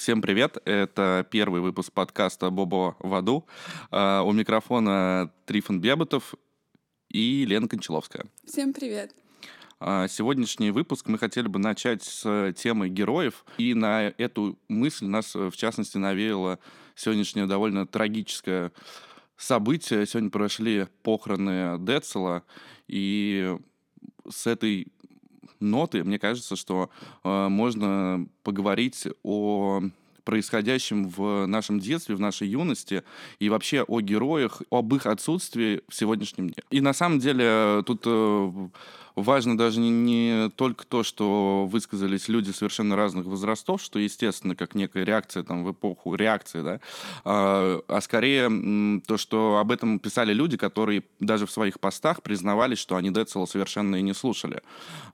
Всем привет! Это первый выпуск подкаста «Бобо в аду». А, у микрофона Трифон Бебутов и Лена Кончаловская. Всем привет! А, сегодняшний выпуск мы хотели бы начать с темы героев. И на эту мысль нас, в частности, навеяло сегодняшнее довольно трагическое событие. Сегодня прошли похороны Децела, и с этой ноты, мне кажется, что э, можно поговорить о происходящем в нашем детстве, в нашей юности и вообще о героях, об их отсутствии в сегодняшнем дне. И на самом деле тут э, важно даже не, не только то, что высказались люди совершенно разных возрастов, что, естественно, как некая реакция там, в эпоху реакции, да, а, а скорее то, что об этом писали люди, которые даже в своих постах признавались, что они Децела совершенно и не слушали.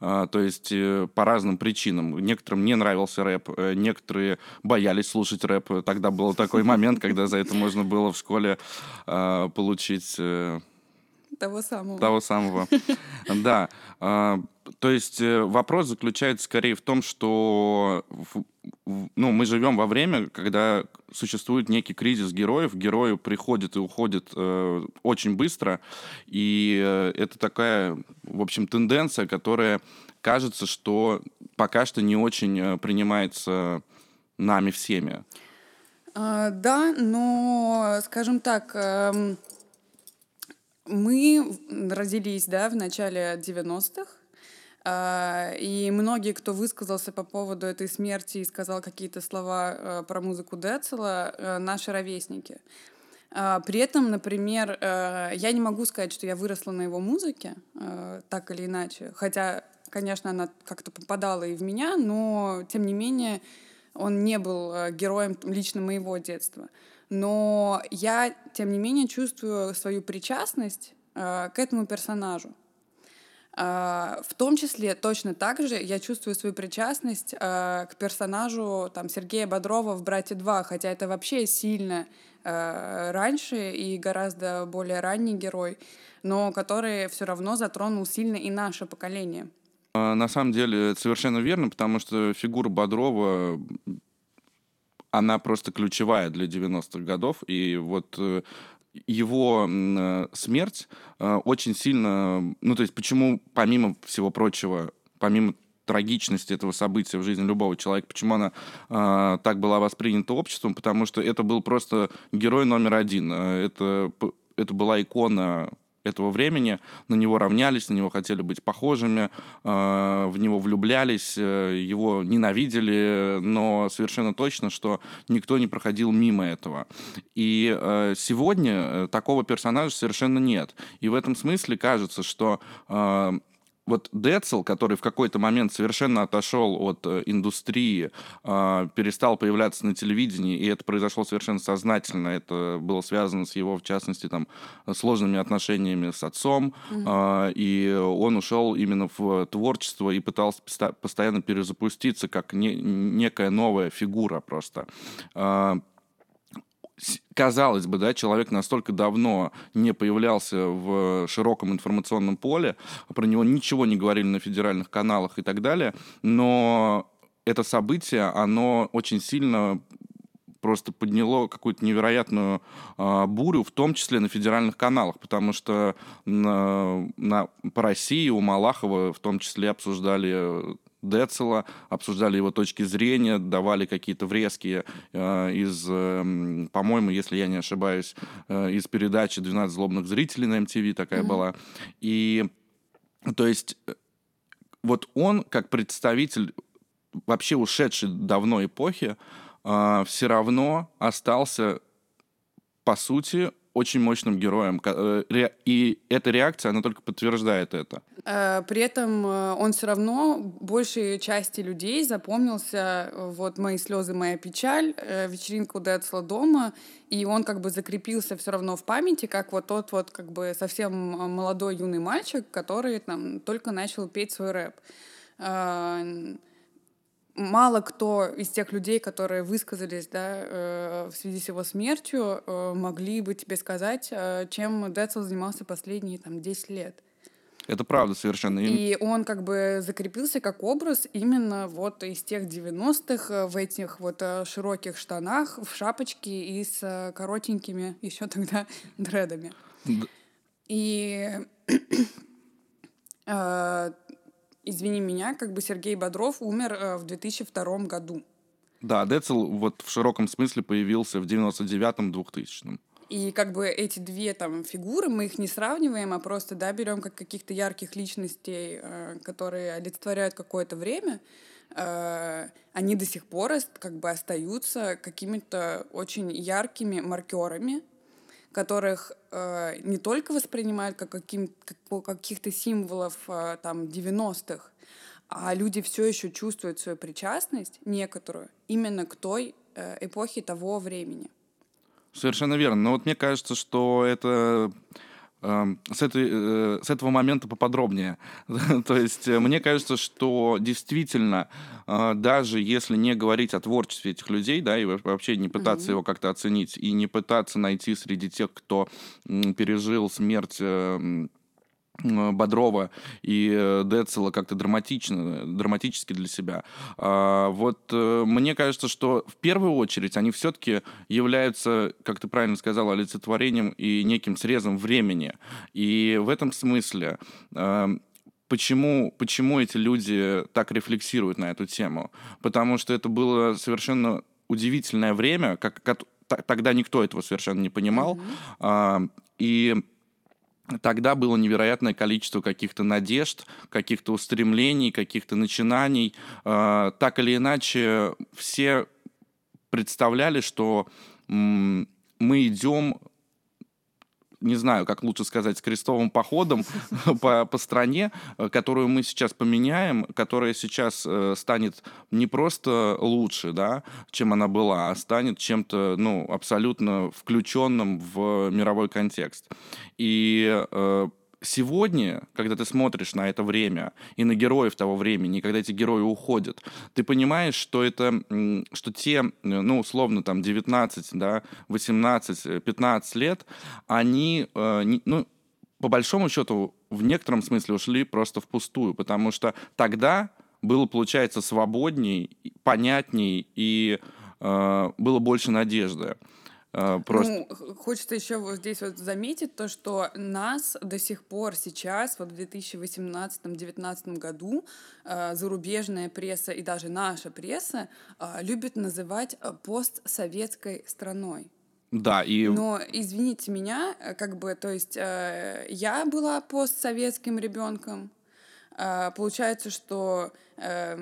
А, то есть э, по разным причинам. Некоторым не нравился рэп, э, некоторые боялись слушать рэп. Тогда был такой момент, когда за это можно было в школе а, получить э, того самого. Того самого. Да. А, то есть э, вопрос заключается скорее в том, что ну, мы живем во время, когда существует некий кризис героев, герои приходят и уходят э, очень быстро, и э, это такая, в общем, тенденция, которая кажется, что пока что не очень э, принимается нами всеми. А, да, но, скажем так, э, мы родились, да, в начале 90-х, а, и многие, кто высказался по поводу этой смерти и сказал какие-то слова э, про музыку Децела, э, наши ровесники. А, при этом, например, э, я не могу сказать, что я выросла на его музыке, так или иначе. Хотя, конечно, она как-то попадала и в меня, но, тем не менее, он не был героем лично моего детства но я, тем не менее, чувствую свою причастность э, к этому персонажу. Uh, в том числе точно так же я чувствую свою причастность uh, к персонажу там, Сергея Бодрова в «Братья 2», хотя это вообще сильно uh, раньше и гораздо более ранний герой, но который все равно затронул сильно и наше поколение. На самом деле это совершенно верно, потому что фигура Бодрова она просто ключевая для 90-х годов. И вот э, его э, смерть э, очень сильно... Ну, то есть почему, помимо всего прочего, помимо трагичности этого события в жизни любого человека, почему она э, так была воспринята обществом, потому что это был просто герой номер один. Это, это была икона этого времени, на него равнялись, на него хотели быть похожими, э, в него влюблялись, э, его ненавидели, но совершенно точно, что никто не проходил мимо этого. И э, сегодня такого персонажа совершенно нет. И в этом смысле кажется, что вот Децл, который в какой-то момент совершенно отошел от э, индустрии, э, перестал появляться на телевидении, и это произошло совершенно сознательно. Это было связано с его, в частности, там, сложными отношениями с отцом, mm-hmm. и он ушел именно в творчество и пытался постоянно перезапуститься как не, некая новая фигура просто. Казалось бы, да, человек настолько давно не появлялся в широком информационном поле, про него ничего не говорили на федеральных каналах и так далее, но это событие, оно очень сильно просто подняло какую-то невероятную э, бурю, в том числе на федеральных каналах, потому что на, на, по России у Малахова в том числе обсуждали Децела, обсуждали его точки зрения, давали какие-то врезки э, из, э, по-моему, если я не ошибаюсь, э, из передачи «12 злобных зрителей» на MTV такая mm-hmm. была. И, то есть, э, вот он, как представитель вообще ушедшей давно эпохи, э, все равно остался, по сути, очень мощным героем. Э, и эта реакция, она только подтверждает это. Э, при этом э, он все равно большей части людей запомнился вот «Мои слезы, моя печаль», вечеринка у Децла дома, и он как бы закрепился все равно в памяти, как вот тот вот как бы совсем молодой юный мальчик, который там только начал петь свой рэп мало кто из тех людей, которые высказались да, э, в связи с его смертью, э, могли бы тебе сказать, э, чем Децл занимался последние там, 10 лет. Это правда совершенно. И он как бы закрепился как образ именно вот из тех 90-х э, в этих вот э, широких штанах, в шапочке и с э, коротенькими еще тогда дредами. И извини меня, как бы Сергей Бодров умер в 2002 году. Да, Децл вот в широком смысле появился в 99-м, 2000-м. И как бы эти две там фигуры, мы их не сравниваем, а просто, да, берем как каких-то ярких личностей, э, которые олицетворяют какое-то время, э, они до сих пор как бы остаются какими-то очень яркими маркерами, которых э, не только воспринимают как, каким, как каких-то символов там 90-х, а люди все еще чувствуют свою причастность некоторую именно к той эпохе того времени. Совершенно верно. Но вот мне кажется, что это с, этой, э, с этого момента поподробнее. То есть э, мне кажется, что действительно, э, даже если не говорить о творчестве этих людей, да, и вообще не пытаться mm-hmm. его как-то оценить, и не пытаться найти среди тех, кто пережил смерть эм, Бодрова и э, Децела как-то драматично, драматически для себя. А, вот э, мне кажется, что в первую очередь они все-таки являются, как ты правильно сказал, олицетворением и неким срезом времени. И в этом смысле э, почему, почему эти люди так рефлексируют на эту тему? Потому что это было совершенно удивительное время, как, как тогда никто этого совершенно не понимал. Mm-hmm. И тогда было невероятное количество каких-то надежд, каких-то устремлений, каких-то начинаний. А, так или иначе, все представляли, что мы идем не знаю, как лучше сказать, с крестовым походом по, по стране, которую мы сейчас поменяем, которая сейчас э, станет не просто лучше, да, чем она была, а станет чем-то, ну, абсолютно включенным в мировой контекст. И э, сегодня, когда ты смотришь на это время и на героев того времени, когда эти герои уходят, ты понимаешь, что это, что те, ну, условно, там, 19, да, 18, 15 лет, они, э, ну, по большому счету, в некотором смысле ушли просто впустую, потому что тогда было, получается, свободней, понятней и э, было больше надежды. А, просто... Ну, хочется еще вот здесь вот заметить то, что нас до сих пор сейчас, вот в 2018-2019 году, э, зарубежная пресса и даже наша пресса э, любит называть постсоветской страной. Да, и... Но, извините меня, как бы, то есть э, я была постсоветским ребенком, э, получается, что э,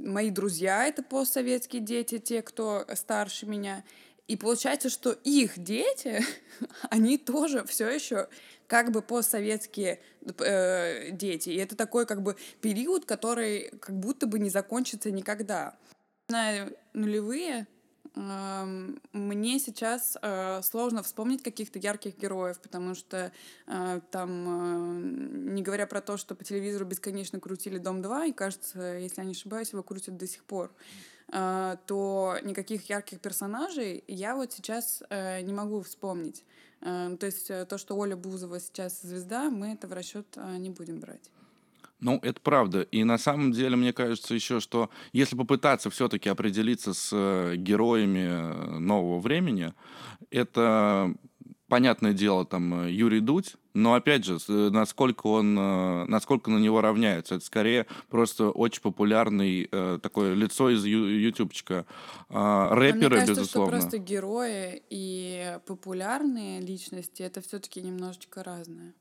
мои друзья — это постсоветские дети, те, кто старше меня, и получается, что их дети, они тоже все еще как бы постсоветские э, дети. И это такой как бы период, который как будто бы не закончится никогда. На нулевые э, мне сейчас э, сложно вспомнить каких-то ярких героев, потому что э, там, э, не говоря про то, что по телевизору бесконечно крутили «Дом-2», и кажется, если я не ошибаюсь, его крутят до сих пор. А, то никаких ярких персонажей я вот сейчас э, не могу вспомнить. Э, то есть э, то, что Оля Бузова сейчас звезда, мы это в расчет не будем брать. Ну, это правда. И на самом деле, мне кажется еще, что если попытаться все-таки определиться с героями нового времени, это понятное дело, там, э, Юрий Дудь, но, опять же, э, насколько он, э, насколько на него равняются. Это скорее просто очень популярный э, такое лицо из ю- ютубчика. Э, рэперы, мне кажется, безусловно. Что просто герои и популярные личности это все-таки немножечко разное.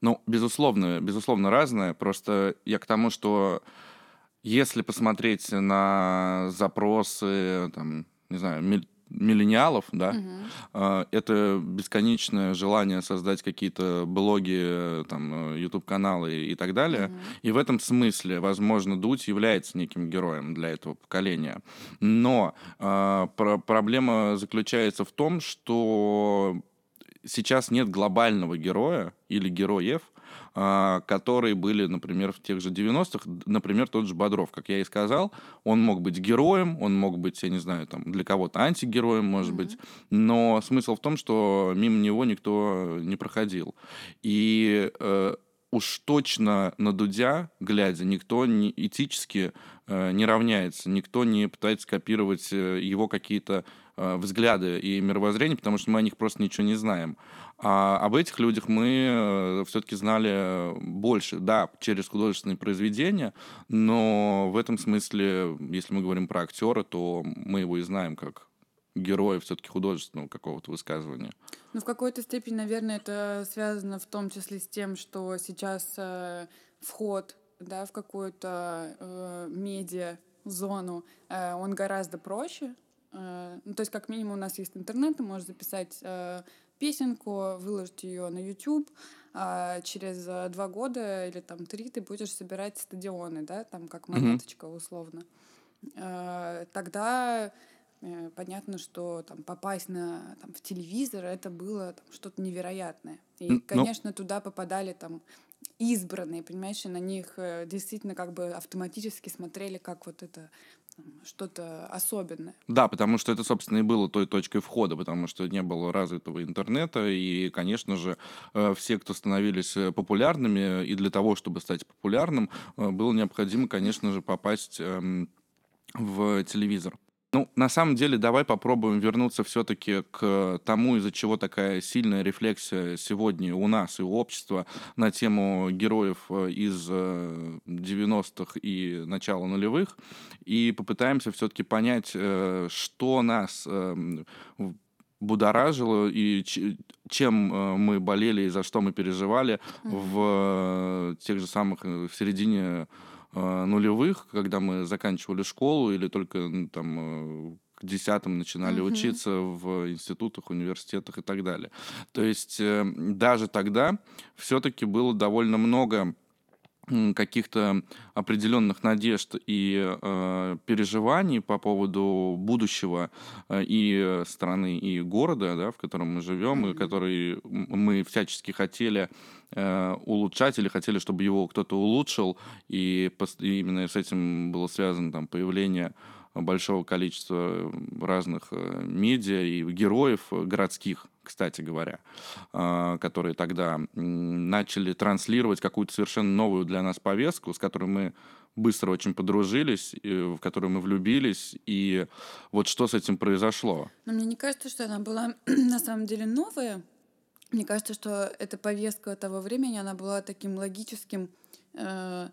Ну, безусловно, безусловно разное. Просто я к тому, что если посмотреть на запросы, там, не знаю, миллениалов, да, угу. это бесконечное желание создать какие-то блоги, там, YouTube-каналы и так далее. Угу. И в этом смысле, возможно, Дудь является неким героем для этого поколения. Но э, про проблема заключается в том, что сейчас нет глобального героя или героев, которые были, например, в тех же 90-х, например, тот же Бодров, как я и сказал, он мог быть героем, он мог быть, я не знаю, там, для кого-то антигероем, может mm-hmm. быть, но смысл в том, что мимо него никто не проходил. И э, уж точно на Дудя, глядя, никто не, этически э, не равняется, никто не пытается копировать э, его какие-то взгляды и мировоззрение, потому что мы о них просто ничего не знаем. А об этих людях мы э, все-таки знали больше, да, через художественные произведения, но в этом смысле, если мы говорим про актера, то мы его и знаем как героя все-таки художественного какого-то высказывания. Ну, в какой-то степени, наверное, это связано в том числе с тем, что сейчас э, вход да, в какую-то э, медиа зону, э, он гораздо проще. Э, ну, то есть, как минимум, у нас есть интернет, ты можешь записать э, песенку, выложить ее на YouTube, а через э, два года или там три ты будешь собирать стадионы, да, там как монеточка условно. Э, тогда понятно, что там попасть на там в телевизор это было там, что-то невероятное. И, ну конечно, туда попадали там избранные, понимаешь, и на них действительно как бы автоматически смотрели как вот это что-то особенное. Да, потому что это, собственно, и было той точкой входа, потому что не было развитого интернета, и, конечно же, э, все, кто становились популярными, и для того, чтобы стать популярным, было необходимо, конечно же, попасть эм, в телевизор. Ну, на самом деле, давай попробуем вернуться все-таки к тому, из-за чего такая сильная рефлексия сегодня у нас и у общества на тему героев э, из 90-х э, и начала нулевых, и попытаемся все-таки понять, э, что нас эм, будоражило и чем мы болели и за что мы переживали в тех же самых в середине нулевых, когда мы заканчивали школу или только ну, там э, к десятым начинали mm-hmm. учиться в институтах, университетах и так далее. То есть э, даже тогда все-таки было довольно много каких-то определенных надежд и э, переживаний по поводу будущего э, и страны, и города, да, в котором мы живем, mm-hmm. и который мы всячески хотели э, улучшать или хотели, чтобы его кто-то улучшил, и, и именно с этим было связано там появление большого количества разных э, медиа и героев городских, кстати говоря, э, которые тогда начали транслировать какую-то совершенно новую для нас повестку, с которой мы быстро очень подружились, в которую мы влюбились, и вот что с этим произошло? Но мне не кажется, что она была на самом деле новая. Мне кажется, что эта повестка того времени, она была таким логическим э,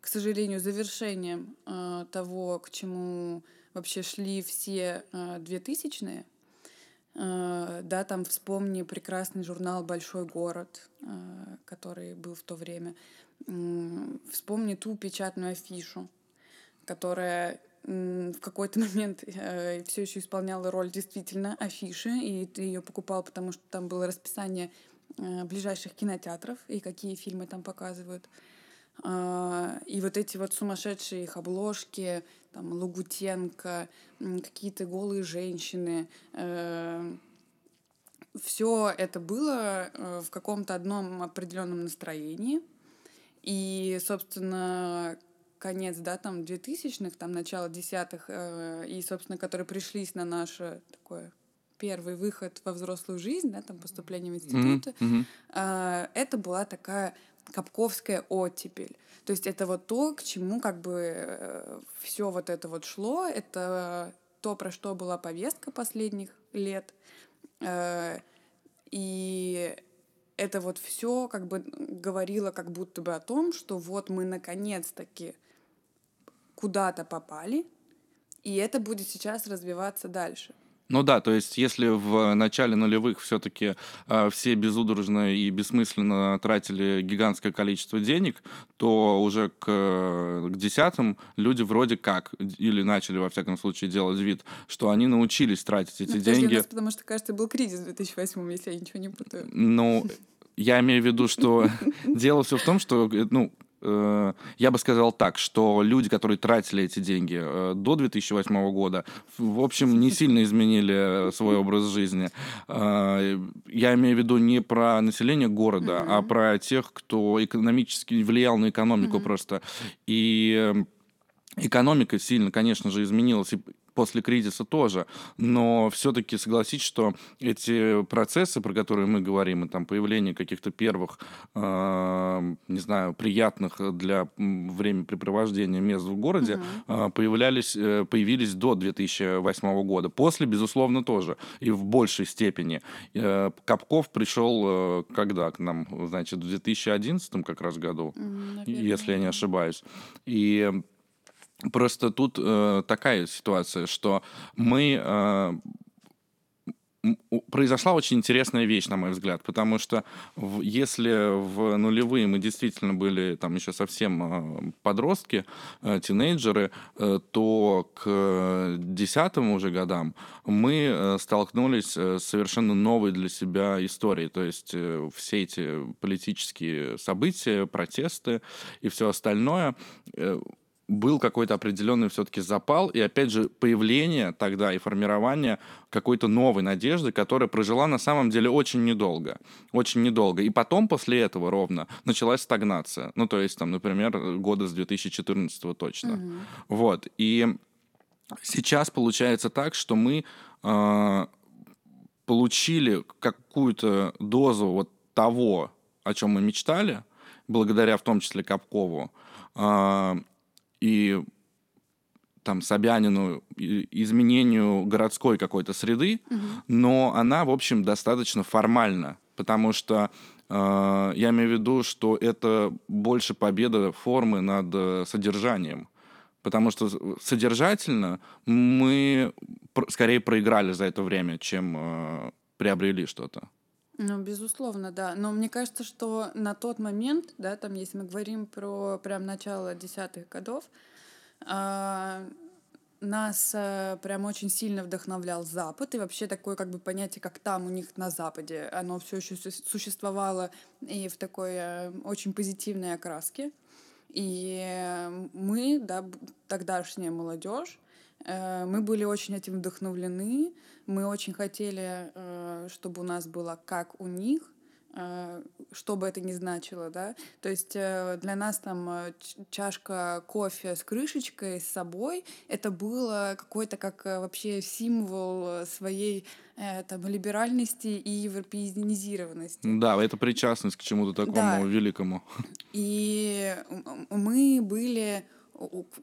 к сожалению, завершением э, того, к чему вообще шли все э, 2000-е. Э, да, там вспомни прекрасный журнал «Большой город», э, который был в то время. Вспомни ту печатную афишу, которая в какой-то момент э, все еще исполняла роль действительно афиши, и ты ее покупал, потому что там было расписание э, ближайших кинотеатров и какие фильмы там показывают. А, и вот эти вот сумасшедшие их обложки, там, Лугутенко, какие-то голые женщины, э, все это было э, в каком-то одном определенном настроении. И, собственно, конец, да, там, 2000-х, там, начало десятых, э, и, собственно, которые пришлись на наше такое первый выход во взрослую жизнь, да, там, поступление в институты, mm-hmm. это была такая Капковская оттепель. То есть это вот то, к чему как бы э, все вот это вот шло, это то, про что была повестка последних лет. Э, и это вот все как бы говорило как будто бы о том, что вот мы наконец-таки куда-то попали, и это будет сейчас развиваться дальше. Ну да, то есть если в начале нулевых все-таки э, а, все безудержно и бессмысленно тратили гигантское количество денег, то уже к, к десятым люди вроде как, или начали во всяком случае делать вид, что они научились тратить эти ну, деньги. Нас, потому что, кажется, был кризис в 2008, если я ничего не путаю. Ну, я имею в виду, что дело все в том, что ну, Э, я бы сказал так, что люди, которые тратили эти деньги э, до 2008 года, в общем, не сильно изменили свой образ жизни. Э, я имею в виду не про население города, mm-hmm. а про тех, кто экономически влиял на экономику mm-hmm. просто. И экономика сильно, конечно же, изменилась. И после кризиса тоже. Но все-таки согласитесь, что эти процессы, про которые мы говорим, и там появление каких-то первых, э, не знаю, приятных для времяпрепровождения мест в городе, угу. э, появлялись, э, появились до 2008 года. После, безусловно, тоже. И в большей степени. Э, Капков пришел э, когда к нам? Значит, в 2011 как раз году, Наверное. если я не ошибаюсь. И Просто тут э, такая ситуация, что мы э, произошла очень интересная вещь, на мой взгляд, потому что в, если в нулевые мы действительно были там еще совсем э, подростки, э, тинейджеры, э, то к десятым уже годам мы столкнулись с совершенно новой для себя историей, то есть все эти политические события, протесты и все остальное был какой-то определенный все-таки запал, и опять же появление тогда и формирование какой-то новой надежды, которая прожила на самом деле очень недолго. Очень недолго. И потом после этого ровно началась стагнация. Ну, то есть, там, например, года с 2014 точно. Угу. Вот. И сейчас получается так, что мы э, получили какую-то дозу вот того, о чем мы мечтали, благодаря в том числе Капкову, э, и там Собянину изменению городской какой-то среды, угу. но она, в общем, достаточно формальна, потому что э, я имею в виду, что это больше победа формы над э, содержанием. Потому что содержательно мы скорее проиграли за это время, чем э, приобрели что-то. Ну, безусловно, да. Но мне кажется, что на тот момент, да, там, если мы говорим про прям начало десятых годов, э, нас э, прям очень сильно вдохновлял Запад, и вообще такое как бы понятие, как там у них на Западе, оно все еще существовало и в такой э, очень позитивной окраске. И мы, да, тогдашняя молодежь, Э, мы были очень этим вдохновлены. Мы очень хотели, э, чтобы у нас было как у них, э, что бы это ни значило, да. То есть для нас там чашка кофе с крышечкой с собой это было какой-то как вообще символ своей там либеральности и европеизированности. Да, это причастность к чему-то такому да. великому. И мы были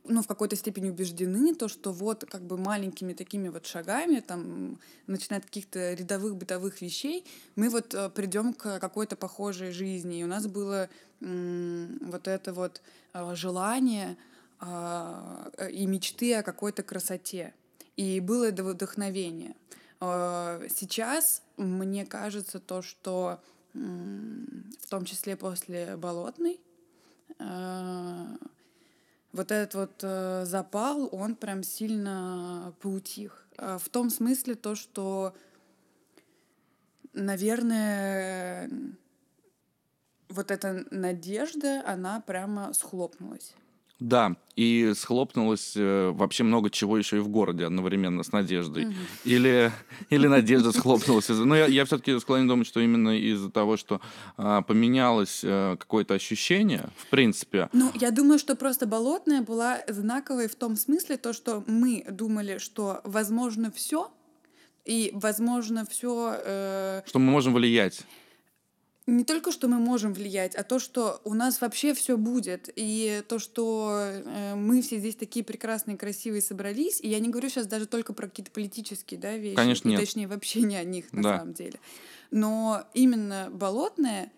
ну, в какой-то степени убеждены, то, что вот как бы маленькими такими вот шагами, там, начиная от каких-то рядовых бытовых вещей, мы вот э, придем к какой-то похожей жизни. И у нас было вот это вот э, желание а, и мечты о какой-то красоте. И было это вдохновение. Э, сейчас мне кажется то, что в том числе после Болотной, вот этот вот э, запал, он прям сильно поутих. Э, в том смысле то, что, наверное, вот эта надежда, она прямо схлопнулась. Да, и схлопнулось э, вообще много чего еще и в городе одновременно с Надеждой. Угу. Или, или Надежда схлопнулась. Но я, я все-таки склонен думать, что именно из-за того, что а, поменялось а, какое-то ощущение, в принципе. Ну, я думаю, что просто Болотная была знаковой в том смысле, то, что мы думали, что возможно все, и возможно все... Э... Что мы можем влиять не только что мы можем влиять, а то, что у нас вообще все будет. И то, что э, мы все здесь такие прекрасные, красивые собрались. И я не говорю сейчас даже только про какие-то политические да, вещи. Конечно, нет. Точнее, вообще не о них на да. самом деле. Но именно болотная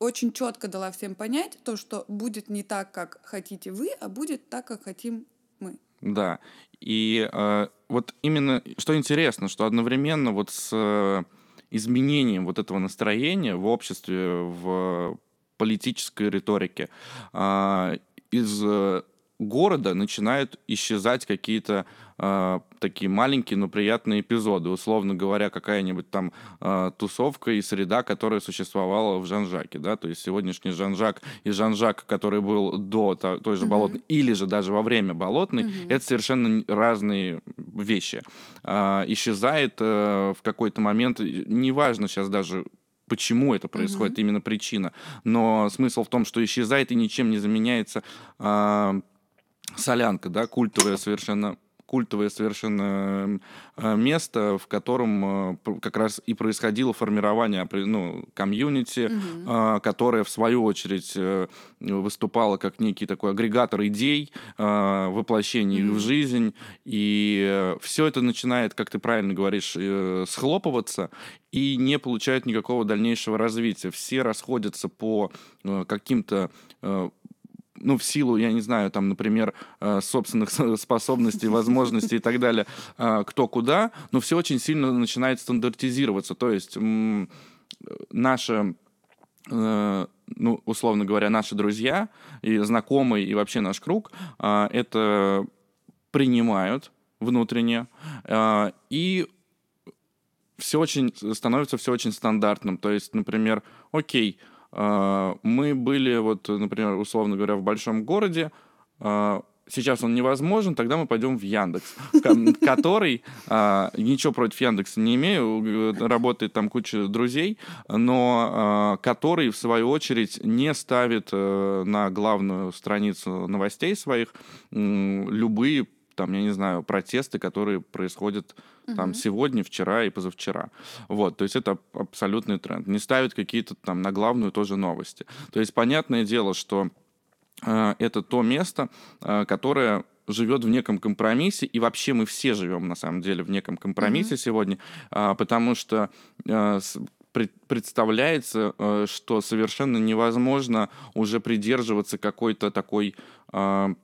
очень четко дала всем понять то, что будет не так, как хотите вы, а будет так, как хотим мы. Да. И э, вот именно, что интересно, что одновременно вот с э, изменением вот этого настроения в обществе, в политической риторике а, из э, города начинают исчезать какие-то э, такие маленькие, но приятные эпизоды. Условно говоря, какая-нибудь там э, тусовка и среда, которая существовала в Жан-Жаке. Да? То есть сегодняшний Жан-Жак и Жан-Жак, который был до той же Болотной, mm-hmm. или же даже во время Болотной, mm-hmm. это совершенно разные вещи. Э, исчезает э, в какой-то момент, неважно сейчас даже почему это происходит, mm-hmm. именно причина. Но смысл в том, что исчезает и ничем не заменяется э, солянка, да, культовая совершенно культовое совершенно э, место, в котором э, как раз и происходило формирование ну, комьюнити, угу. которое в свою очередь э, выступало как некий такой агрегатор идей, воплощений угу. в жизнь, и все это начинает, как ты правильно говоришь, схлопываться и не получает никакого дальнейшего развития. Все расходятся по каким-то ну, в силу, я не знаю, там, например, э, собственных способностей, возможностей и так далее, э, кто куда, но все очень сильно начинает стандартизироваться. То есть наша э, ну, условно говоря, наши друзья и знакомые, и вообще наш круг это принимают внутренне, и все очень становится все очень стандартным. То есть, например, окей, а, мы были, вот, например, условно говоря, в большом городе, а, сейчас он невозможен, тогда мы пойдем в Яндекс, который, а, ничего против Яндекса не имею, работает там куча друзей, но который, в свою очередь, не ставит э, на главную страницу новостей своих любые там, я не знаю, протесты, которые происходят угу. там сегодня, вчера и позавчера. Вот, то есть это абсолютный тренд. Не ставят какие-то там на главную тоже новости. То есть понятное дело, что э, это то место, э, которое живет в неком компромиссе, и вообще мы все живем на самом деле в неком компромиссе mm-hmm. сегодня, э, потому что э, представляется, э, что совершенно невозможно уже придерживаться какой-то такой э,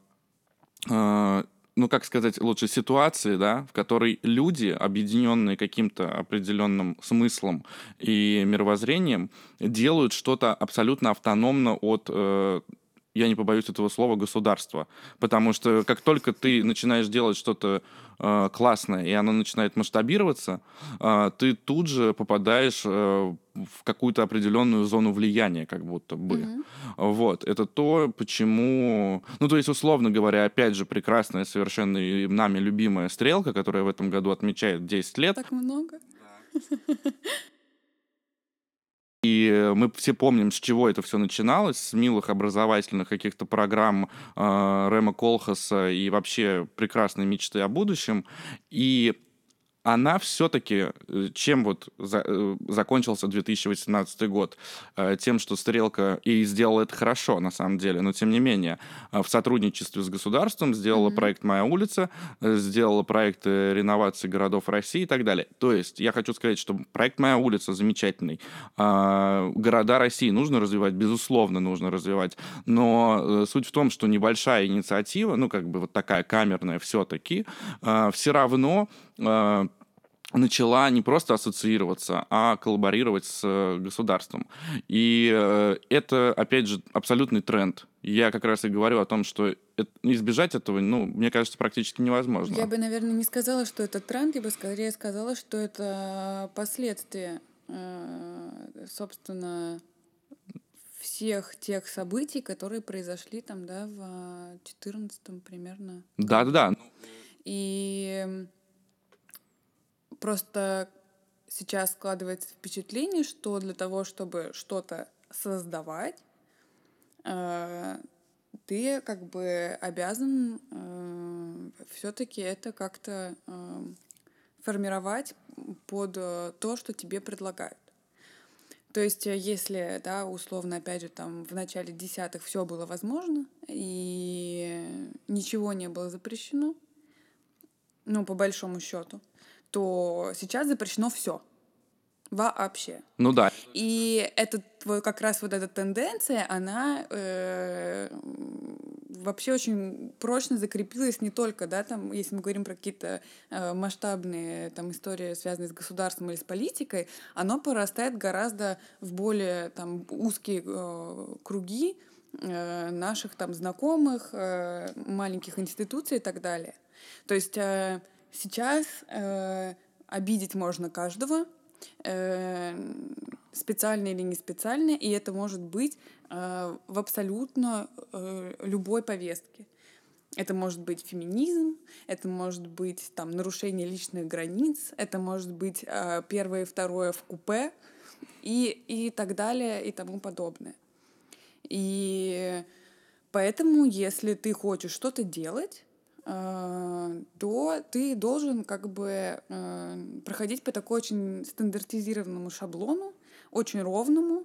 э, ну, как сказать, лучше ситуации, да, в которой люди, объединенные каким-то определенным смыслом и мировоззрением, делают что-то абсолютно автономно от э, я не побоюсь этого слова, государства. Потому что как только ты начинаешь делать что-то э, классное, и оно начинает масштабироваться, э, ты тут же попадаешь э, в какую-то определенную зону влияния, как будто бы. Mm-hmm. Вот. Это то, почему... Ну, то есть, условно говоря, опять же, прекрасная, совершенно нами любимая стрелка, которая в этом году отмечает 10 лет. Так много. И мы все помним, с чего это все начиналось, с милых образовательных каких-то программ э, Рема Колхаса и вообще прекрасной мечты о будущем. И она все-таки, э, чем вот за, э, закончился 2018 год, э, тем, что Стрелка и сделала это хорошо, на самом деле, но тем не менее, в сотрудничестве с государством сделала mm-hmm. проект «Моя улица», сделала проект реновации городов России и так далее. То есть я хочу сказать, что проект «Моя улица» замечательный. Города России нужно развивать, безусловно, нужно развивать, но суть в том, что небольшая инициатива, ну, как бы вот такая камерная все-таки, все равно начала не просто ассоциироваться, а коллаборировать с э, государством. И э, это, опять же, абсолютный тренд. Я как раз и говорю о том, что избежать этого, ну, мне кажется, практически невозможно. Я бы, наверное, не сказала, что это тренд, я бы скорее сказала, что это последствия, э, собственно, всех тех событий, которые произошли там, да, в 14 примерно. Да-да-да. И Просто сейчас складывается впечатление, что для того, чтобы что-то создавать, э, ты как бы обязан э, все-таки это как-то э, формировать под то, что тебе предлагают. То есть, если, да, условно, опять же, там в начале десятых все было возможно, и ничего не было запрещено, ну, по большому счету, то сейчас запрещено все. Вообще. Ну да. И это как раз вот эта тенденция, она э, вообще очень прочно закрепилась не только, да, там, если мы говорим про какие-то э, масштабные там истории, связанные с государством или с политикой, оно порастает гораздо в более там узкие э, круги э, наших там знакомых, э, маленьких институций и так далее. То есть э, Сейчас э, обидеть можно каждого, э, специально или не специально, и это может быть э, в абсолютно э, любой повестке. Это может быть феминизм, это может быть там нарушение личных границ, это может быть э, первое и второе в купе и, и так далее и тому подобное. И поэтому, если ты хочешь что-то делать, то ты должен как бы э, проходить по такой очень стандартизированному шаблону, очень ровному,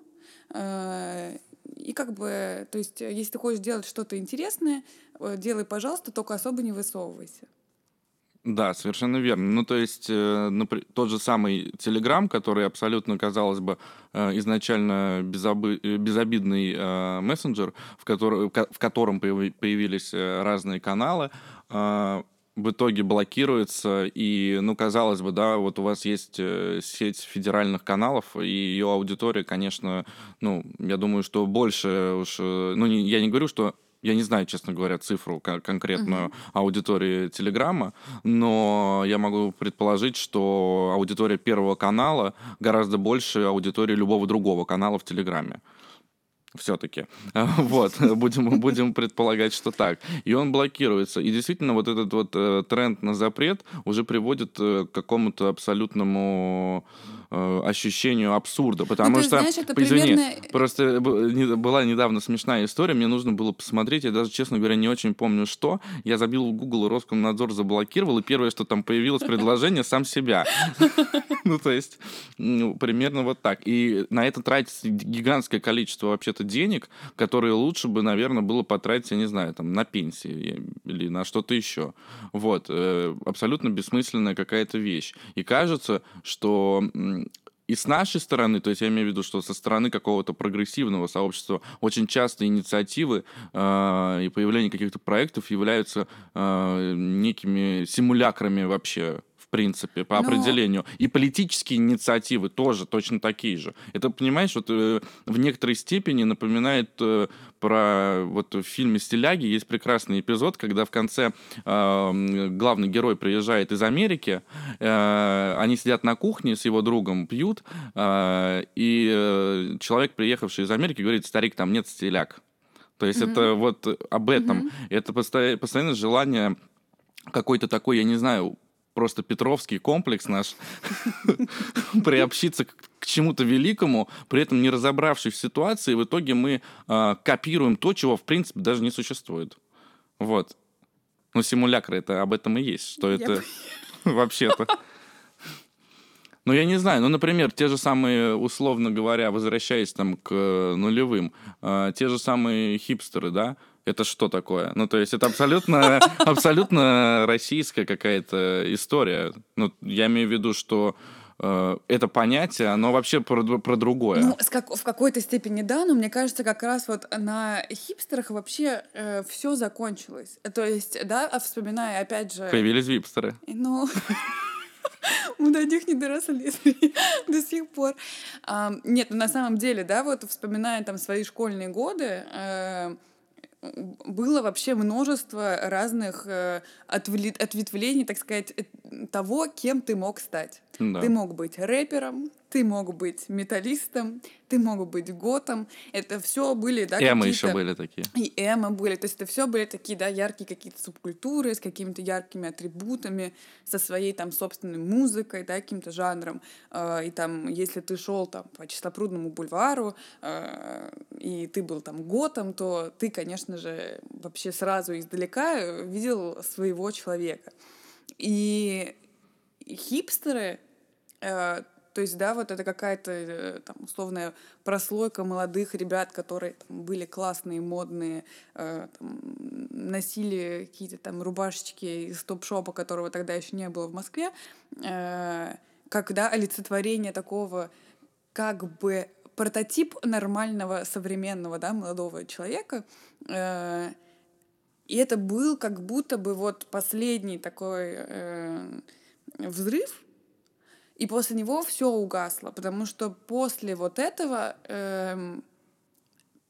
э, и как бы, то есть, если ты хочешь делать что-то интересное, делай, пожалуйста, только особо не высовывайся. Да, совершенно верно. Ну, то есть, э, напр- тот же самый Telegram, который абсолютно, казалось бы, э, изначально безобы- э, безобидный э, мессенджер, в, который, в котором появились э, разные каналы, э, в итоге блокируется, и, ну, казалось бы, да, вот у вас есть э, сеть федеральных каналов, и ее аудитория, конечно, ну, я думаю, что больше уж, ну, не, я не говорю, что я не знаю, честно говоря, цифру конкретную uh-huh. аудитории Телеграма, но я могу предположить, что аудитория Первого канала гораздо больше аудитории любого другого канала в Телеграме все-таки. Вот, будем, будем предполагать, что так. И он блокируется. И действительно, вот этот вот э, тренд на запрет уже приводит э, к какому-то абсолютному э, ощущению абсурда. Потому ну, что, знаешь, это извини, примерно... просто была недавно смешная история, мне нужно было посмотреть, я даже, честно говоря, не очень помню, что. Я забил в Google, Роскомнадзор заблокировал, и первое, что там появилось, предложение сам себя. Ну, то есть, ну, примерно вот так. И на это тратится гигантское количество вообще-то денег, которые лучше бы, наверное, было потратить, я не знаю, там, на пенсии или на что-то еще. Вот. Э, абсолютно бессмысленная какая-то вещь. И кажется, что и с нашей стороны, то есть я имею в виду, что со стороны какого-то прогрессивного сообщества очень часто инициативы э, и появление каких-то проектов являются э, некими симулякрами вообще в принципе, по Но... определению. И политические инициативы тоже точно такие же. Это, понимаешь, вот э, в некоторой степени напоминает э, про вот в фильме «Стиляги» есть прекрасный эпизод, когда в конце э, главный герой приезжает из Америки, э, они сидят на кухне с его другом, пьют, э, и э, человек, приехавший из Америки, говорит, старик, там нет стиляк. То есть mm-hmm. это вот об этом. Mm-hmm. Это постоянно, постоянно желание какой-то такой, я не знаю, просто Петровский комплекс наш, приобщиться к чему-то великому, при этом не разобравшись в ситуации, в итоге мы э, копируем то, чего в принципе даже не существует. Вот. Но симулякры это об этом и есть, что это вообще-то. Ну, я не знаю, ну, например, те же самые, условно говоря, возвращаясь там к нулевым, э, те же самые хипстеры, да, это что такое? Ну, то есть это абсолютно, абсолютно российская какая-то история. Ну, я имею в виду, что э, это понятие, оно вообще про, про другое. Ну, с как, в какой-то степени да, но мне кажется, как раз вот на хипстерах вообще э, все закончилось. То есть, да, а вспоминая опять же... Появились випстеры. Ну... Мы до них не доросли до сих пор. Нет, ну на самом деле, да, вот вспоминая там свои школьные годы, э, было вообще множество разных э, ответвлений, так сказать, э, того, кем ты мог стать. Да. Ты мог быть рэпером, ты мог быть металлистом, ты мог быть готом. Это все были, да, Эмы еще были такие. И эмо были. То есть это все были такие, да, яркие какие-то субкультуры с какими-то яркими атрибутами, со своей там собственной музыкой, да, каким-то жанром. А, и там, если ты шел там по Чистопрудному бульвару, а, и ты был там готом, то ты, конечно же, вообще сразу издалека видел своего человека. И хипстеры э, то есть, да, вот это какая-то э, там условная прослойка молодых ребят, которые там, были классные, модные, э, там, носили какие-то там рубашечки из топ-шопа, которого тогда еще не было в Москве, э, как, олицетворение такого как бы прототип нормального современного, да, молодого человека. Э, и это был как будто бы вот последний такой э, взрыв, и после него все угасло, потому что после вот этого эм,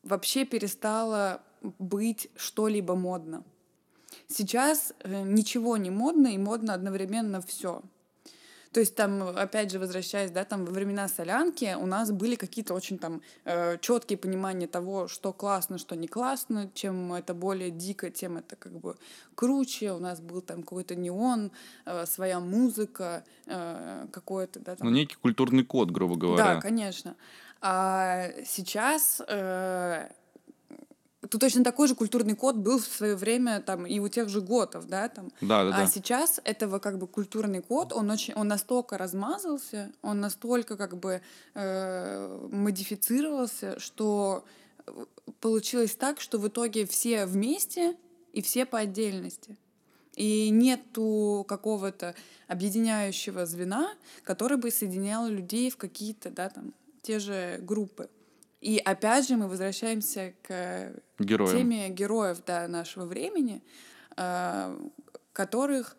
вообще перестало быть что-либо модно. Сейчас э, ничего не модно, и модно одновременно все. То есть там, опять же, возвращаясь, да, там во времена солянки у нас были какие-то очень там э, четкие понимания того, что классно, что не классно. Чем это более дико, тем это как бы круче. У нас был там какой-то неон, э, своя музыка, э, какой-то, да, там... Ну, некий культурный код, грубо говоря. Да, конечно. А сейчас э, Тут точно такой же культурный код был в свое время там и у тех же готов, да, там. Да, да, а да. сейчас этого как бы культурный код, он очень, он настолько размазался, он настолько как бы э, модифицировался, что получилось так, что в итоге все вместе и все по отдельности. И нету какого-то объединяющего звена, который бы соединял людей в какие-то, да, там, те же группы. И опять же мы возвращаемся к Героям. теме героев да, нашего времени, э, которых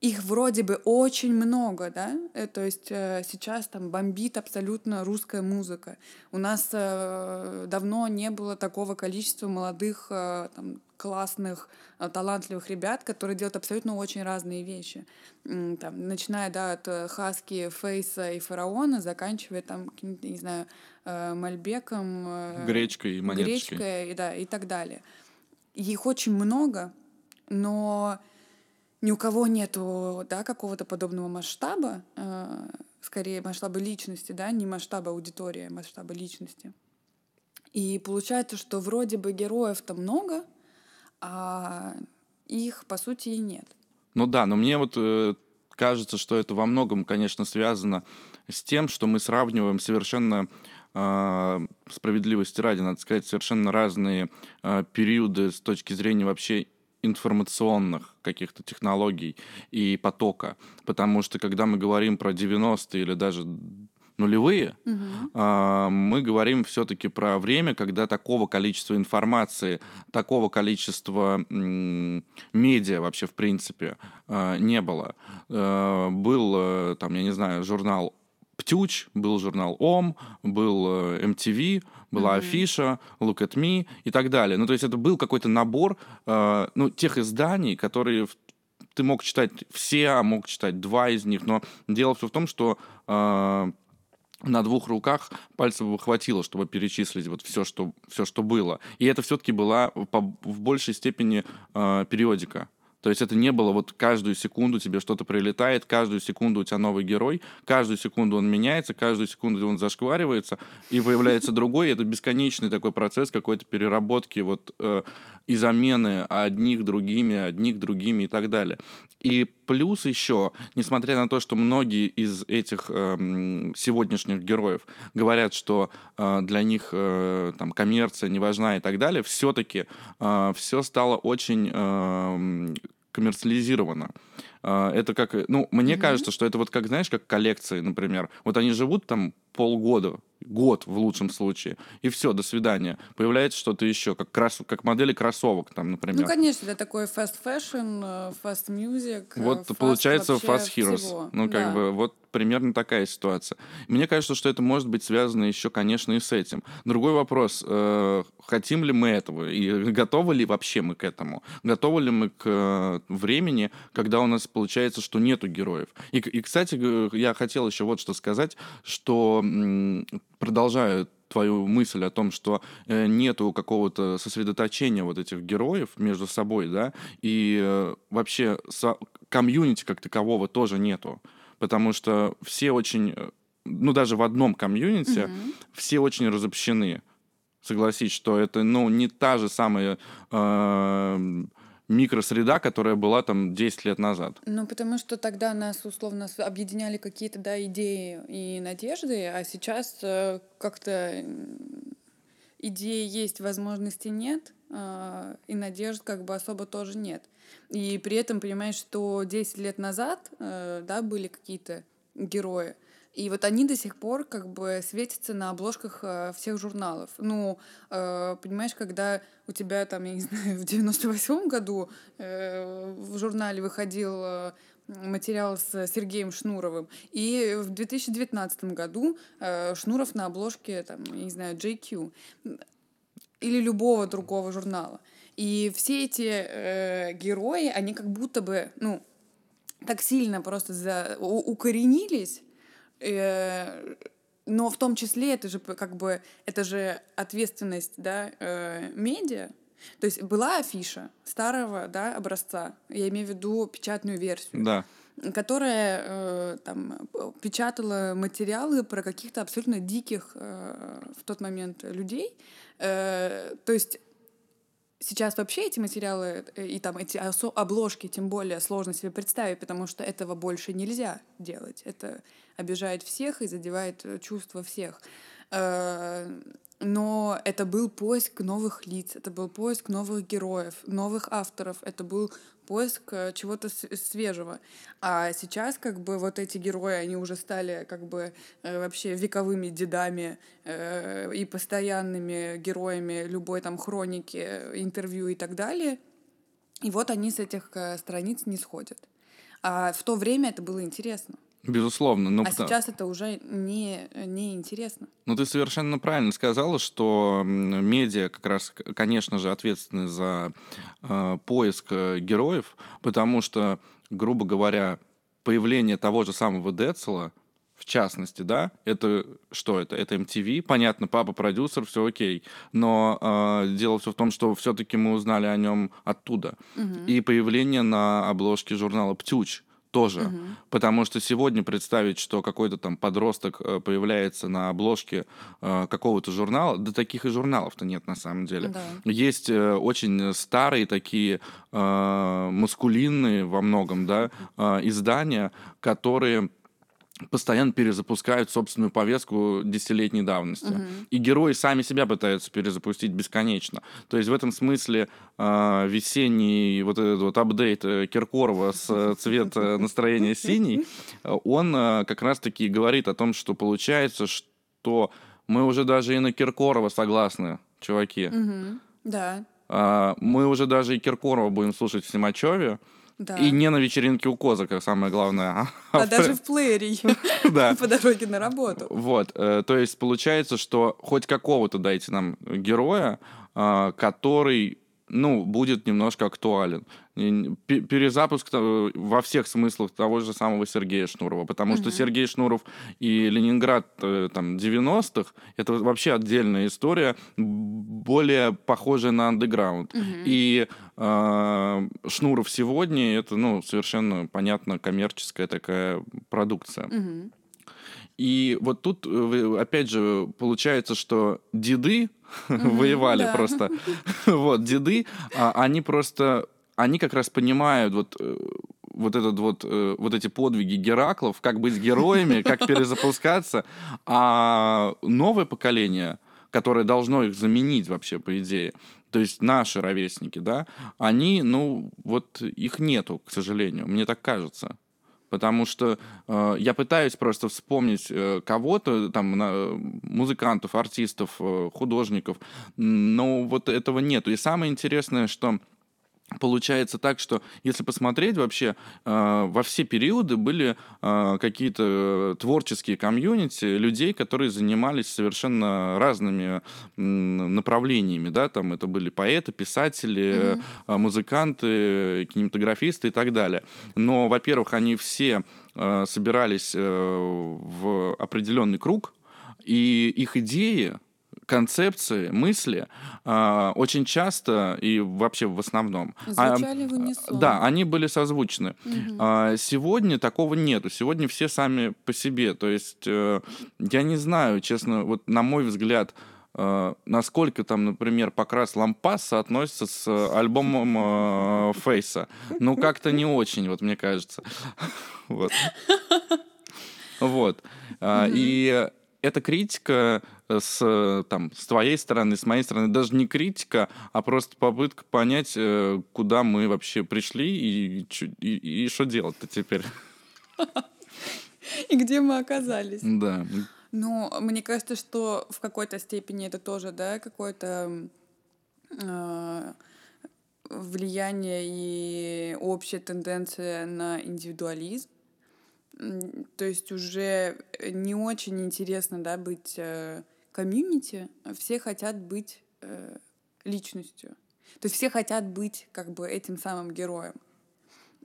их вроде бы очень много, да, э, то есть э, сейчас там бомбит абсолютно русская музыка. У нас э, давно не было такого количества молодых, там, классных, талантливых ребят, которые делают абсолютно очень разные вещи. Там, начиная, да, от Хаски, Фейса и Фараона, заканчивая там, не знаю, Мальбеком, э, Гречкой и монеточкой. гречкой, и, да, и так далее. Их очень много, но ни у кого нету да, какого-то подобного масштаба, э, скорее масштаба личности, да, не масштаба аудитории, а масштаба личности. И получается, что вроде бы героев-то много, а их, по сути, и нет. Ну да, но мне вот э, кажется, что это во многом, конечно, связано с тем, что мы сравниваем совершенно э, справедливости ради, надо сказать, совершенно разные э, периоды с точки зрения вообще информационных каких-то технологий и потока. Потому что когда мы говорим про 90-е или даже нулевые, а, мы говорим все-таки про время, когда такого количества информации, такого количества медиа вообще в принципе а, не было. А, Был, э, там, я не знаю, журнал Птюч, был журнал Ом, был э, MTV, была афиша, Look at Me и так далее. Ну, то есть это был какой-то набор э, ну, тех изданий, которые ты мог читать все, а мог читать два из них, но дело все в том, что э, на двух руках пальцев бы хватило, чтобы перечислить вот все, что, все, что было. И это все-таки была по- в большей степени э, периодика. То есть это не было вот каждую секунду тебе что-то прилетает, каждую секунду у тебя новый герой, каждую секунду он меняется, каждую секунду он зашкваривается, и появляется другой. Это бесконечный такой процесс какой-то переработки вот э, и замены одних другими, одних другими и так далее. И плюс еще, несмотря на то, что многие из этих эм, сегодняшних героев говорят, что э, для них э, там коммерция не важна и так далее, все-таки все стало очень эм, коммерциализировано. Э, Это как, э, ну, мне кажется, что это вот как, знаешь, как коллекции, например. Вот они живут там полгода, год в лучшем случае, и все, до свидания. Появляется что-то еще, как, крос... как модели кроссовок, там, например. Ну, конечно, это такой fast fashion, э, fast music. э, Вот fast получается Fast Heroes. всего. Ну, как Да. бы, вот примерно такая ситуация. Мне кажется, что это может быть связано еще, конечно, и с этим. Другой вопрос, э, хотим ли мы этого, и готовы ли вообще мы к этому? Готовы ли мы к э, времени, когда у нас получается, что нету героев? И, и, кстати, я хотел еще вот что сказать, что продолжаю твою мысль о том, что э, нету какого-то сосредоточения вот этих героев между собой, да, и э, вообще со- комьюнити как такового тоже нету, потому что все очень, э, ну даже в одном комьюнити все очень разобщены. Согласись, что это, ну, не та же самая э, микросреда, которая была там 10 лет назад. Ну, потому что тогда нас условно объединяли какие-то, да, идеи и надежды, а сейчас э, как-то идеи есть, возможности нет, а, и надежд как бы особо тоже нет. И при этом понимаешь, что 10 лет назад, э, да, были какие-то герои, и вот они до сих пор как бы светятся на обложках э, всех журналов. Ну, э, понимаешь, когда у тебя там, я не знаю, в 98 году э, в журнале выходил э, материал с Сергеем Шнуровым, и в 2019 году э, Шнуров на обложке, там, я не знаю, JQ или любого другого журнала. И все эти э, герои, они как будто бы, ну, так сильно просто за, укоренились, э, но в том числе это же как бы это же ответственность, да, э, медиа. То есть была афиша старого, да, образца, я имею в виду печатную версию, Да. Которая э, там печатала материалы про каких-то абсолютно диких э, в тот момент людей. Э, то есть сейчас вообще эти материалы и там эти обложки тем более сложно себе представить, потому что этого больше нельзя делать. Это обижает всех и задевает чувства всех. Но это был поиск новых лиц, это был поиск новых героев, новых авторов, это был поиск э, чего-то свежего. А сейчас как бы вот эти герои, они уже стали как бы э, вообще вековыми дедами э, и постоянными героями любой там хроники, интервью и так далее. И вот они с этих страниц не сходят. А в то время это было интересно. Безусловно. Но а потому... сейчас это уже не, не интересно. Ну, ты совершенно правильно сказала, что медиа как раз, конечно же, ответственны за э, поиск э, героев, потому что, грубо говоря, появление того же самого Децела, в частности, да, это что это? Это MTV, понятно, папа продюсер, все окей. Но э, дело все в том, что все-таки мы узнали о нем оттуда. Угу. И появление на обложке журнала Птюч тоже. Угу. Потому что сегодня представить, что какой-то там подросток э, появляется на обложке э, какого-то журнала, да таких и журналов-то нет на самом деле. Да. Есть э, очень старые такие маскулинные во многом, да, издания, которые постоянно перезапускают собственную повестку десятилетней давности. Угу. И герои сами себя пытаются перезапустить бесконечно. То есть в этом смысле э, весенний вот этот вот апдейт э, Киркорова с э, цвет настроения синий, он э, как раз-таки говорит о том, что получается, что мы уже даже и на Киркорова согласны, чуваки. Угу. Да. Э, мы уже даже и Киркорова будем слушать в Симачеве. Да. И не на вечеринке у Коза, как самое главное. А, а даже в плеере по дороге на работу. Вот, э, то есть получается, что хоть какого-то дайте нам героя, а, который ну, будет немножко актуален. Перезапуск во всех смыслах того же самого Сергея Шнурова, потому угу. что Сергей Шнуров и Ленинград э, там 90-х это вообще отдельная история, более похожая на андеграунд. Угу. И э, Шнуров сегодня это ну совершенно понятно коммерческая такая продукция. Угу. И вот тут, э, опять же, получается, что деды воевали просто. Вот, деды, а, они просто, они как раз понимают вот э, вот этот вот, э, вот эти подвиги Гераклов, как быть героями, как перезапускаться, а новое поколение, которое должно их заменить вообще, по идее, то есть наши ровесники, да, они, ну, вот их нету, к сожалению, мне так кажется. Потому что э, я пытаюсь просто вспомнить э, кого-то, там, на, музыкантов, артистов, э, художников, но вот этого нету. И самое интересное, что Получается так, что если посмотреть вообще, э, во все периоды были э, какие-то творческие комьюнити людей, которые занимались совершенно разными направлениями, да, там это были поэты, писатели, mm-hmm. музыканты, кинематографисты и так далее. Но, во-первых, они все э, собирались в определенный круг, и их идеи концепции, мысли э, очень часто и вообще в основном... А, Звучали а, в унисон. Да, они были созвучны. Угу. А, сегодня такого нету. Сегодня все сами по себе. То есть э, я не знаю, честно, вот на мой взгляд, э, насколько там, например, Покрас Лампас соотносится с альбомом э, Фейса. Ну, как-то не очень, вот мне кажется. Вот. Вот. Mm-hmm. И эта критика с, там, с твоей стороны, с моей стороны, даже не критика, а просто попытка понять, э, куда мы вообще пришли и, и, и что делать-то теперь. И где мы оказались. Да. Ну, мне кажется, что в какой-то степени это тоже, да, какое-то э, влияние и общая тенденция на индивидуализм. То есть уже не очень интересно, да, быть э, комьюнити, все хотят быть э, личностью. То есть все хотят быть как бы этим самым героем.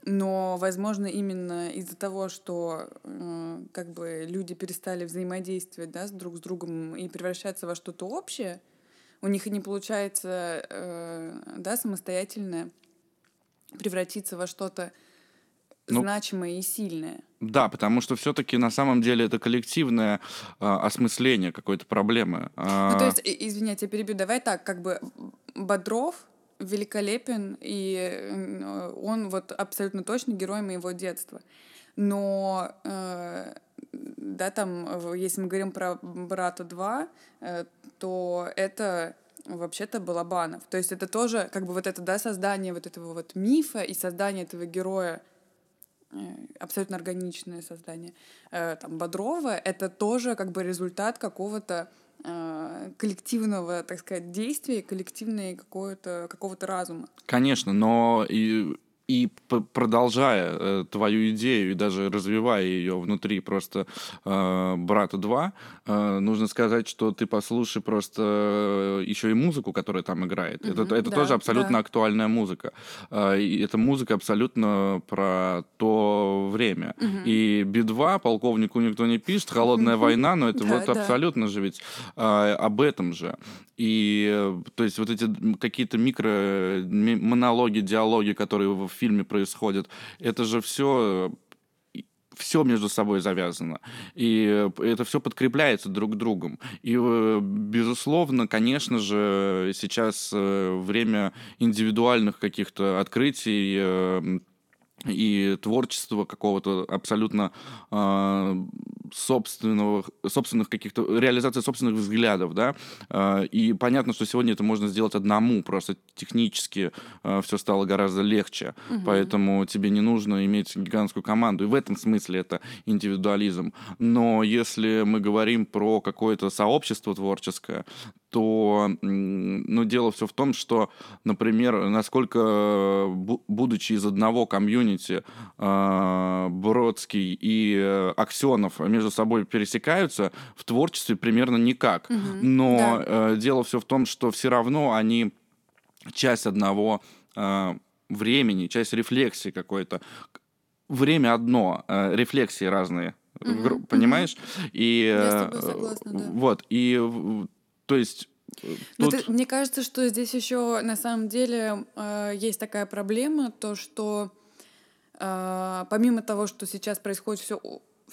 Но, возможно, именно из-за того, что э, как бы люди перестали взаимодействовать да, с друг с другом и превращаться во что-то общее, у них и не получается э, да, самостоятельно превратиться во что-то ну, значимое и сильное. Да, потому что все-таки на самом деле это коллективное э, осмысление какой-то проблемы. Ну, то есть, извиняйте, я перебью, давай так, как бы Бодров великолепен, и э, он вот абсолютно точно герой моего детства. Но, э, да, там, если мы говорим про «Брата 2», э, то это вообще-то Балабанов. То есть это тоже как бы вот это, да, создание вот этого вот мифа и создание этого героя абсолютно органичное создание э, там Бодрова это тоже как бы результат какого-то э, коллективного, так сказать, действия, коллективной какого-то какого-то разума. Конечно, но и и продолжая э, твою идею и даже развивая ее внутри просто э, брата 2, э, нужно сказать, что ты послушай просто э, еще и музыку, которая там играет. Mm-hmm, это это да, тоже абсолютно да. актуальная музыка. Э, и эта музыка абсолютно про то время. Mm-hmm. И Би-2, полковнику никто не пишет, холодная mm-hmm. война, но это да, вот да. абсолютно же ведь э, об этом же. И э, то есть вот эти какие-то микро монологи, диалоги, которые в фильме происходят, это же все все между собой завязано. И это все подкрепляется друг другом. И, э, безусловно, конечно же, сейчас э, время индивидуальных каких-то открытий, и творчества какого-то абсолютно э, собственного, собственных каких-то, реализации собственных взглядов, да, э, и понятно, что сегодня это можно сделать одному, просто технически э, все стало гораздо легче, угу. поэтому тебе не нужно иметь гигантскую команду, и в этом смысле это индивидуализм. Но если мы говорим про какое-то сообщество творческое, то ну, дело все в том, что, например, насколько, будучи из одного комьюнити, э, Бродский и э, Аксенов между собой пересекаются, в творчестве примерно никак. Угу, Но да. Э, дело все в том, что все равно они часть одного времени, часть рефлексии какой-то. Время одно, рефлексии разные. Угу, понимаешь? Угу. И Я с тобой согласна, да. вот и то есть э, Тут... ты, мне кажется, что здесь еще на самом деле э, есть такая проблема, то что э, помимо того, что сейчас происходит все,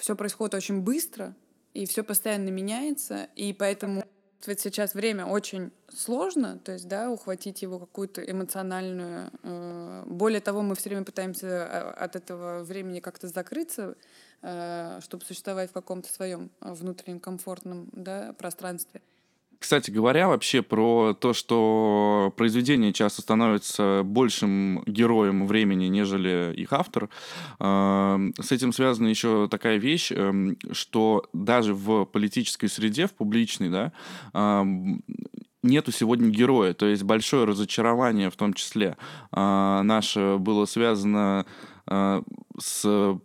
все происходит очень быстро и все постоянно меняется, и поэтому ведь сейчас время очень сложно, то есть, да, ухватить его какую-то эмоциональную. Э, более того, мы все время пытаемся э, от этого времени как-то закрыться, э, чтобы существовать в каком-то своем внутреннем комфортном да, пространстве. Кстати говоря, вообще про то, что произведение часто становится большим героем времени, нежели их автор, эм, с этим связана еще такая вещь, эм, что даже в политической среде, в публичной, да, эм, нету сегодня героя, то есть большое разочарование в том числе. Э, наше было связано э, с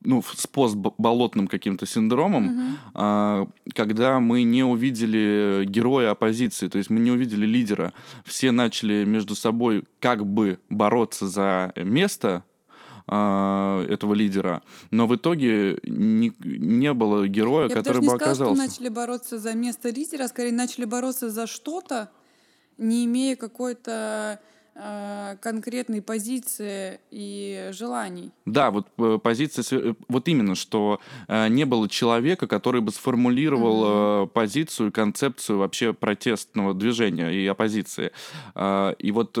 ну, с постболотным каким-то синдромом, угу. а, когда мы не увидели героя оппозиции, то есть мы не увидели лидера. Все начали между собой как бы бороться за место а, этого лидера, но в итоге не, не было героя, Я который бы, бы оказался. Я бы начали бороться за место лидера, а скорее начали бороться за что-то, не имея какой-то конкретной позиции и желаний. Да, вот э, позиция, э, вот именно, что не было человека, который бы сформулировал mm-hmm. позицию, концепцию вообще протестного движения и оппозиции. И вот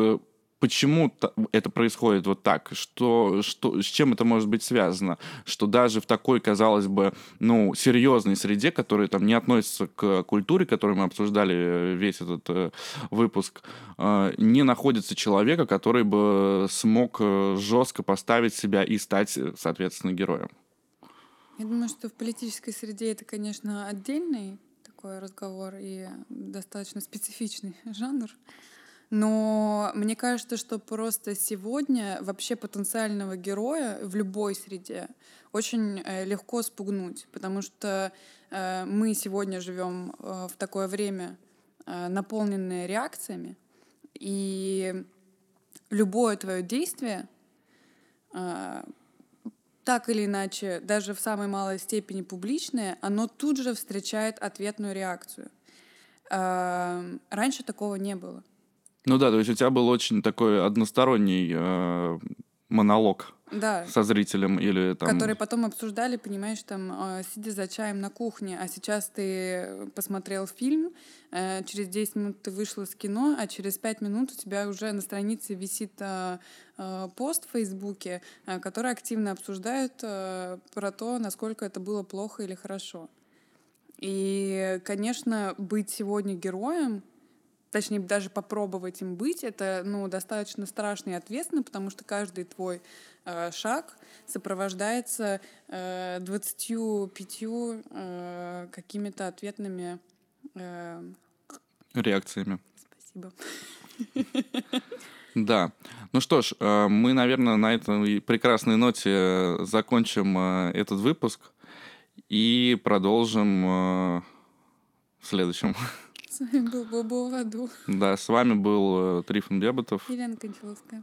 почему это происходит вот так? Что, что, с чем это может быть связано? Что даже в такой, казалось бы, ну, серьезной среде, которая там не относится к культуре, которую мы обсуждали э, весь этот э, выпуск, э, не находится человека, который бы смог э, жестко поставить себя и стать, соответственно, героем. Я думаю, что в политической среде это, конечно, отдельный такой разговор и достаточно специфичный жанр. Но мне кажется, что просто сегодня вообще потенциального героя в любой среде очень э, легко спугнуть, потому что э, мы сегодня живем э, в такое время, наполненное реакциями, и любое твое действие так или иначе, даже в самой малой степени публичное, оно тут же встречает ответную реакцию. Раньше такого не было. Ну да, то есть у тебя был очень такой односторонний э, монолог Да. со зрителем или там... Которые потом обсуждали, понимаешь, там, э, сидя за чаем на кухне, а сейчас ты посмотрел фильм, э, через 10 минут ты вышел из кино, а через 5 минут у тебя уже на странице висит э, э, пост в Фейсбуке, э, который активно обсуждают э, про то, насколько это было плохо или хорошо. И, конечно, быть сегодня героем, точнее, даже попробовать им быть, это ну, достаточно страшно и ответственно, потому что каждый твой э, шаг сопровождается э, 25 э, какими-то ответными... Э, реакциями. Спасибо. Да. Ну что ж, э, мы, наверное, на этой прекрасной ноте э, закончим э, этот выпуск и продолжим в следующем. С вами был Боба в аду. Да, с вами был Трифон Беботов. Елена Кончаловская.